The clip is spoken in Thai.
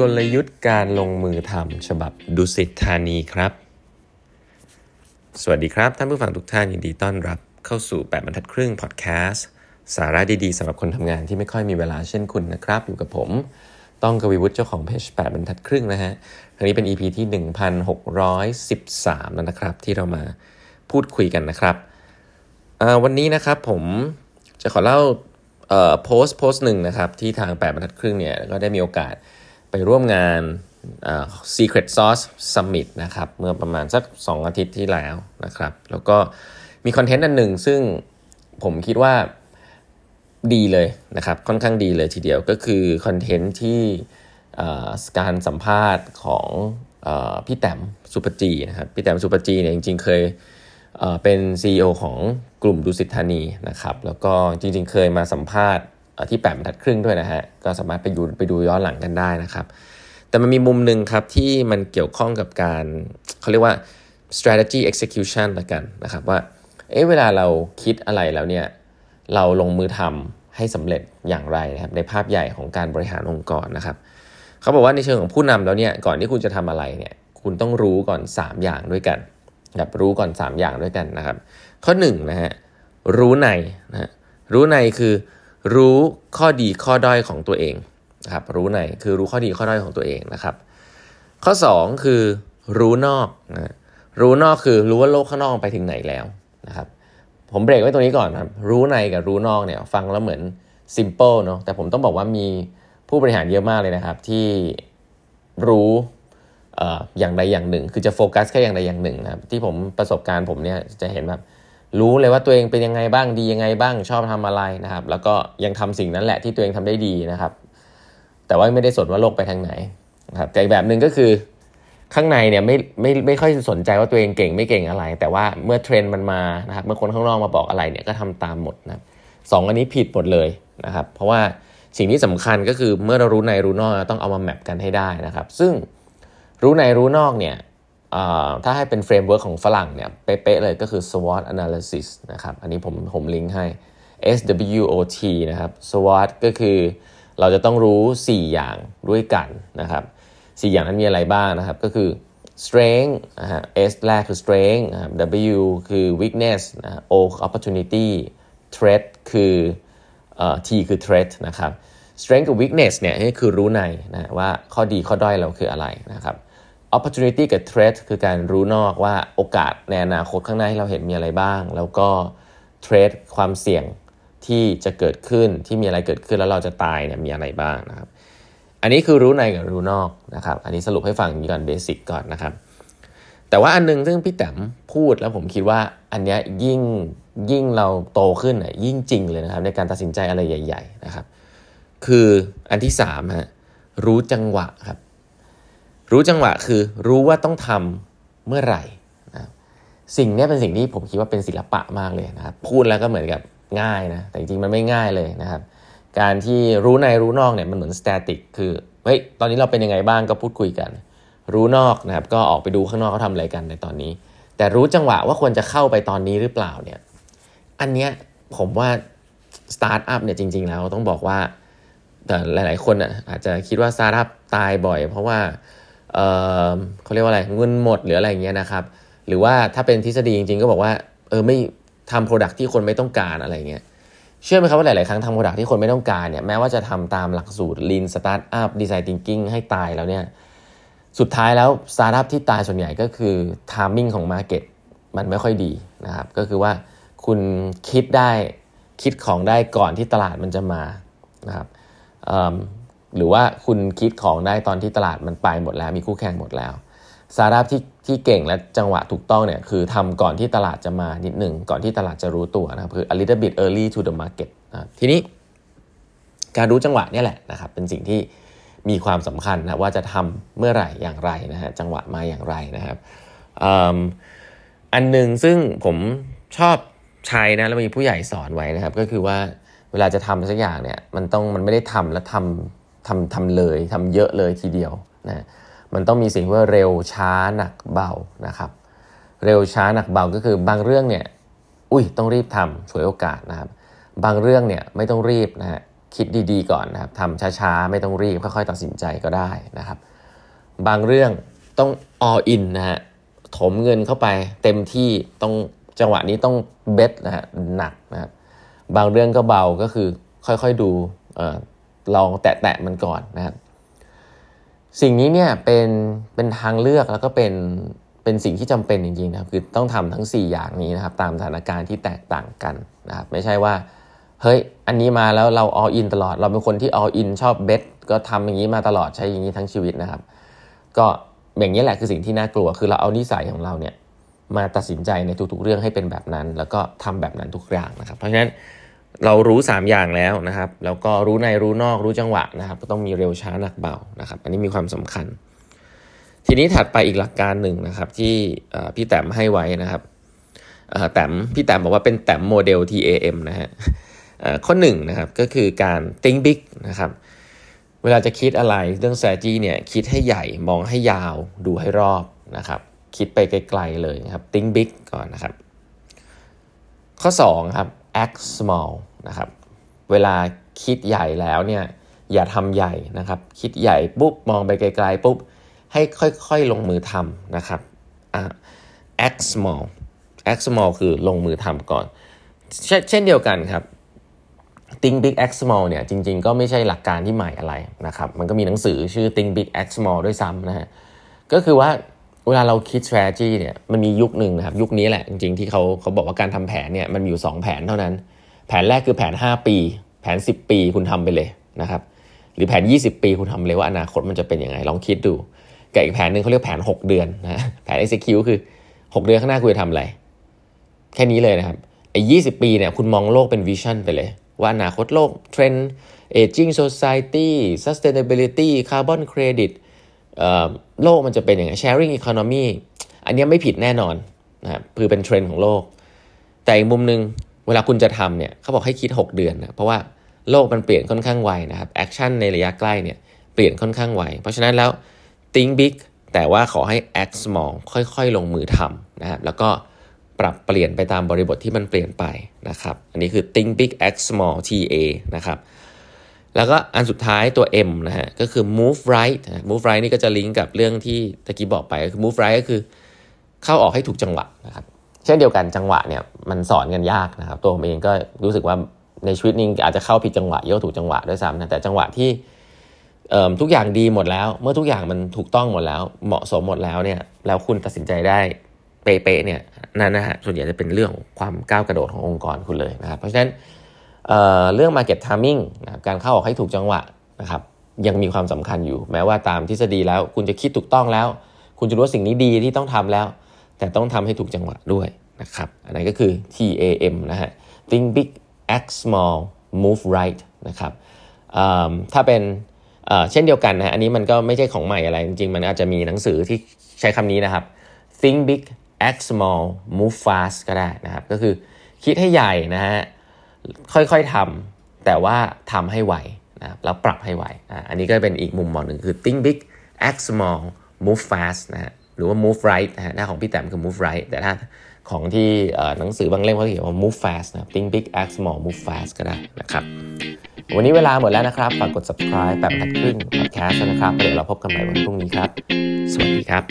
กลยุทธ์การลงมือทำฉบับดุสิตธานีครับ สวัสดีครับท่านผู้ฟังทุกท่านยินดีต้อนรับเข้าสู่ 8บรรทัดครึ่งพอดแคสต์สาระดีๆสำหรับคนทำงานที่ไม่ค่อยมีเวลาเช่นคุณนะครับ อยู่กับผม ต้องกวีวุฒิเจ้าของเพจ8บรรทัดครึ่งนะฮะครั้งนี้เป็น EP ที่ 1613 แล้วนะครับ ที่เรามาพูดคุยกันนะครับ วันนี้นะครับผมจะขอเล่าโพสต์โพสต์หนึ่งนะครับที่ทาง8บรรทัดครึ่งเนี่ยก็ได้มีโอกาส ไปร่วมงาน Secret Sauce Summit นะครับเมื่อประมาณสัก 2 อาทิตย์ที่แล้วนะครับ แล้วก็มีคอนเทนต์อันหนึ่งซึ่งผมคิดว่าดีเลยนะครับ ค่อนข้างดีเลยทีเดียวก็คือคอนเทนต์ที่การสัมภาษณ์ของพี่แต้มสุปจีนะครับพี่แต้มสุปจีเนี่ยจริงๆเคยเป็น CEO ของกลุ่มดุสิตธานีนะครับ แล้วก็จริงๆเคยมาสัมภาษณ์ ที่แปดบรรทัดครึ่งด้วยนะฮะก็สามารถไปดูไปดูย้อนหลังกันได้นะครับ แต่มันมีมุมหนึ่งครับที่มันเกี่ยวข้องกับการเขาเรียกว่า strategy execution ละกันนะครับว่าเอ๊ะเวลาเราคิดอะไรแล้วเนี่ยเราลงมือทำให้สำเร็จอย่างไรนะครับในภาพใหญ่ของการบริหารองค์กรนะครับเขาบอกว่าในเชิงของผู้นำแล้วเนี่ยก่อนที่คุณจะทำอะไรเนี่ยคุณต้องรู้ก่อน 3 อย่างด้วยกันแบบรู้ก่อน 3 อย่างด้วยกันนะครับ ข้อ1นนะฮะรู้ในนะรู้ในคือ รู้ข้อดีข้อด้อยของตัวเองนะครับรู้ในคือรู้ข้อดีข้อด้อยของตัวเองนะครับ ข้อ 2 คือรู้นอกนะรู้นอกคือรู้ว่าโลกข้างนอกไปถึงไหนแล้วนะครับผมเบรกไว้ตรงนี้ก่อนครับรู้ในกับรู้นอกเนี่ยฟังแล้วเหมือนซิมเปิลเนาะแต่ผมต้องบอกว่ามีผู้บริหารเยอะมากเลยนะครับ ที่รู้อย่างใดอย่างหนึ่ง คือจะโฟกัสแค่อย่างใดอย่างหนึ่งนะครับที่ผมประสบการณ์ผมเนี่ยจะเห็นแบบ รู้เลยว่าตัวเองเป็นยังไงบ้างดียังไงบ้างชอบทำอะไรนะครับ แล้วก็ยังทำสิ่งนั้นแหละที่ตัวเองทำได้ดีนะครับ แต่ว่าไม่ได้สนว่าโลกไปทางไหนนะครับแต่อีกแบบหนึ่งก็คือข้างในเนี่ยไม่ไม่ไม่ค่อยสนใจว่าตัวเองเก่งไม่เก่งอะไร แต่ว่าเมื่อเทรนด์มันมานะครับเมื่อคนข้างนอกมาบอกอะไรเนี่ยก็ทำตามหมดนะสองอันนี้ผิดหมดเลยนะครับ เพราะว่าสิ่งที่สำคัญก็คือเมื่อเรารู้ในรู้นอกต้องเอามา map กันให้ได้นะครับ ซึ่งรู้ในรู้นอกเนี่ย ถ้าให้เป็น framework ของฝรั่งเนี่ยเป๊ะๆเลยก็คือ SWOT analysis นะครับ อันนี้ผมผมลิงก์ให้ SWOT นะครับ SWOT ก็คือเราจะต้องรู้ 4 อย่างด้วยกันนะครับ 4 อย่างนั้นมีอะไรบ้างนะครับ ก็คือ strength นะฮะ S แรกคือ strength นะครับ W คือ weakness นะ O คือ opportunity threat คือ T คือ threat นะครับ strength กับ weakness เนี่ยนี่คือรู้ในนะว่าข้อดีข้อด้อยเราคืออะไรนะครับ opportunity กับ threat คือการรู้นอกว่าโอกาสในอนาคตข้างหน้าที่เราเห็นมีอะไรบ้าง แล้วก็ threat ความเสี่ยงที่จะเกิดขึ้นที่มีอะไรเกิดขึ้นแล้วเราจะตายเนี่ยมีอะไรบ้างนะครับ อันนี้คือรู้ในกับรู้นอกนะครับ อันนี้สรุปให้ฟังก่อนเบสิกก่อนนะครับ แต่ว่าอันนึงซึ่งพี่แต้มพูดแล้วผมคิดว่าอันนี้ยิ่งยิ่งเราโตขึ้นอะยิ่งจริงเลยนะครับ ในการตัดสินใจอะไรใหญ่ ๆ นะครับ คืออันที่สามฮะรู้จังหวะครับ รู้จังหวะคือรู้ว่าต้องทำเมื่อไหร่นะสิ่งนี้เป็นสิ่งที่ผมคิดว่าเป็นศิลปะมากเลยนะครับพูดแล้วก็เหมือนกับง่ายนะแต่จริงๆมันไม่ง่ายเลยนะครับ การที่รู้ในรู้นอกเนี่ยมันเหมือนสแตติกคือเฮ้ยตอนนี้เราเป็นยังไงบ้างก็พูดคุยกัน รู้นอกนะครับก็ออกไปดูข้างนอกเขาทำอะไรกันในตอนนี้ แต่รู้จังหวะว่าควรจะเข้าไปตอนนี้หรือเปล่าเนี่ยอันเนี้ยผมว่าสตาร์ทอัพเนี่ยจริง ๆ แล้วต้องบอกว่าแต่หลาย ๆ คนอะอาจจะคิดว่าสตาร์ทอัพตายบ่อย เพราะว่า เเขาเรียกว่าอะไรเงินหมดหรืออะไรเงี้ยนะครับ หรือว่าถ้าเป็นทฤษฎีจริงๆ ก็บอกว่าเออไม่ทำ product ที่คนไม่ต้องการอะไรเงี้ยเชื่อไหมครับว่าหลาย ๆ ครั้งทำ product ที่คนไม่ต้องการเนี่ยแม้ว่าจะทำตามหลักสูตร Lean Startup Design Thinking ให้ตายแล้วเนี่ยสุดท้ายแล้วสตาร์ทอัพที่ตายส่วนใหญ่ก็คือ timing ของ Market มันไม่ค่อยดีนะครับ ก็คือว่าคุณคิดได้คิดของได้ก่อนที่ตลาดมันจะมานะครับ หรือว่าคุณคิดของได้ตอนที่ตลาดมันไปหมดแล้ว มีคู่แข่งหมดแล้วสตาร์ทอัพที่ที่เก่งและจังหวะถูกต้องเนี่ยคือทำก่อนที่ตลาดจะมานิดหนึ่งก่อนที่ตลาดจะรู้ตัวนะครับคือ a little bit early to the market นะทีนี้การรู้จังหวะนี่แหละนะครับเป็นสิ่งที่มีความสำคัญนะว่าจะทำเมื่อไหร่อย่างไรนะฮะจังหวะมาอย่างไรนะครับอันหนึ่งซึ่งผมชอบใช้นะแล้วมีผู้ใหญ่สอนไว้นะครับ ก็คือว่าเวลาจะทำสักอย่างเนี่ยมันต้องมันไม่ได้ทำแล้วทำ ทำทำเลยทำเยอะเลยทีเดียวนะมันต้องมีสิ่งว่าเร็วช้าหนักเบานะครับ เร็วช้าหนักเบาก็คือบางเรื่องเนี่ยอุ้ยต้องรีบทำฉวยโอกาสนะครับ บางเรื่องเนี่ยไม่ต้องรีบนะฮะคิดดีๆก่อนนะครับทำช้าๆ ไม่ต้องรีบค่อยๆตัดสินใจก็ได้นะครับ บางเรื่องต้อง all in นะฮะถมเงินเข้าไปเต็มที่ต้องจังหวะนี้ต้องเบสนะฮะหนักนะครับบางเรื่องก็เบาก็คือค่อยๆดูอ ลองแตะๆมันก่อนนะครับสิ่งนี้เนี่ยเป็นเป็นทางเลือกแล้วก็เป็นเป็นสิ่งที่จำเป็นจริงๆนะครับคือต้องทำทั้ง 4 อย่างนี้นะครับตามสถานการณ์ที่แตกต่างกันนะครับไม่ใช่ว่าเฮ้ยอันนี้มาแล้วเรา all in ตลอด เราเป็นคนที่ all in ชอบเบสก็ทำอย่างนี้มาตลอดใช้อย่างนี้ทั้งชีวิตนะครับ ก็อย่างนี้แหละคือสิ่งที่น่ากลัวคือเราเอานิสัยของเราเนี่ยมาตัดสินใจในทุกๆเรื่องให้เป็นแบบนั้น แล้วก็ทำแบบนั้นทุกอย่างนะครับ เพราะฉะนั้น เรารู้ 3 อย่างแล้วนะครับ แล้วก็รู้ในรู้นอกรู้จังหวะนะครับ ก็ต้องมีเร็วช้าหนักเบานะครับ อันนี้มีความสำคัญ ทีนี้ถัดไปอีกหลักการหนึ่งนะครับ ที่พี่แต้มให้ไว้นะครับแต้มพี่แต้มบอกว่าเป็นแต้มโมเดล TAM นะฮะข้อหนึ่งนะครับก็คือการ think big นะครับเวลาจะคิดอะไรเรื่อง strategy เนี่ยคิดให้ใหญ่มองให้ยาวดูให้รอบนะครับคิดไปไกลๆเลยนะครับ think big ก่อนนะครับ ข้อ2ครับ act small นะครับเวลาคิดใหญ่แล้วเนี่ยอย่าทำใหญ่นะครับ คิดใหญ่ปุ๊บมองไปไกลๆปุ๊บ ให้ค่อยๆลงมือทำนะครับ act small act small คือลงมือทำก่อน เช่นเดียวกันครับ Think Big Act Small เนี่ยจริงๆ ก็ไม่ใช่หลักการที่ใหม่อะไรนะครับ มันก็มีหนังสือชื่อ Think Big Act Small ด้วยซ้ำนะฮะก็คือว่า เวลาเราคิด strategy เนี่ยมันมียุคหนึ่งนะครับยุคนี้แหละจริงๆที่เขาเขาบอกว่าการทำแผนเนี่ยมันมีอยู่ 2 แผนเท่านั้น แผนแรกคือแผน 5 ปี แผน 10 ปีคุณทำไปเลยนะครับหรือแผน 20 ปีคุณทำเลยว่าอนาคตมันจะเป็นยังไงลองคิดดูกับอีกแผนหนึ่งเขาเรียกแผน 6 เดือนนะแผน execute คือ 6 เดือนข้างหน้าคุณจะทำอะไร แค่นี้เลยนะครับไอ้ยีปีเนี่ยคุณมองโลกเป็นวิชั่นไปเลย ว่าอนาคตโลกเทรนด์ aging society sustainability carbon credit โลกมันจะเป็นอย่างไร sharing economy อันนี้ไม่ผิดแน่นอนนะครับคือเป็นเทรนด์ของโลก แต่อีกมุมหนึ่งเวลาคุณจะทำเนี่ยเขาบอกให้คิด 6 เดือนนะเพราะว่าโลกมันเปลี่ยนค่อนข้างไวนะครับ action ในระยะใกล้เนี่ยเปลี่ยนค่อนข้างไวเพราะฉะนั้นแล้ว think big แต่ว่าขอให้ act small ค่อยๆ ลงมือทำนะครับแล้วก็ปรับเปลี่ยนไปตามบริบทที่มันเปลี่ยนไปนะครับ อันนี้คือ think big act small TA นะครับ แล้วก็อันสุดท้ายตัว M นะฮะก็คือ move right move right นี่ก็จะลิงก์กับเรื่องที่ตะกี้บอกไปคือ move right ก็คือเข้าออกให้ถูกจังหวะนะครับเช่นเดียวกันจังหวะเนี่ยมันสอนกันยากนะครับ ตัวผมเองก็รู้สึกว่าในชีวิตนี้อาจจะเข้าผิดจังหวะเยอะถูกจังหวะด้วยซ้ำนะแต่จังหวะที่ทุกอย่างดีหมดแล้ว เมื่อทุกอย่างมันถูกต้องหมดแล้ว เหมาะสมหมดแล้วเนี่ยแล้วคุณตัดสินใจได้เป๊ะเนี่ยนั่นนะฮะส่วนใหญ่จะเป็นเรื่องความก้าวกระโดดขององค์กรคุณเลยนะครับเพราะฉะนั้น เเรื่อง market timing นะการเข้าออกให้ถูกจังหวะนะครับยังมีความสำคัญอยู่ แม้ว่าตามทฤษฎีแล้ว คุณจะคิดถูกต้องแล้ว คุณจะรู้ว่าสิ่งนี้ดีที่ต้องทำแล้ว แต่ต้องทำให้ถูกจังหวะด้วยนะครับอันนี้ก็คือ TAM นะฮะ think big act small move right นะครับถ้าเป็นเช่นเดียวกันนะอันนี้มันก็ไม่ใช่ของใหม่อะไร จริงๆ มันอาจจะมีหนังสือที่ใช้คำนี้นะครับ think big act small move fast ก็ได้นะครับ ก็คือคิดให้ใหญ่นะฮะ ค่อยๆทำแต่ว่าทำให้ไวนะแล้วปรับให้ไวอันนี้ก็เป็นอีกมุมมองหนึ่งคือ think big act small move fast นะฮะหรือว่า move right นะฮะถ้าของพี่แต้มคือ move right แต่ถ้าของที่หนังสือบางเล่มเขาเขียนว่า move fast นะ think big act small move fast ก็ได้นะครับ วันนี้เวลาหมดแล้วนะครับ ฝากกด subscribe แบบทัดครึ่ง podcast นะครับ เดี๋ยวเราพบกันใหม่วันพรุ่งนี้ครับ สวัสดีครับ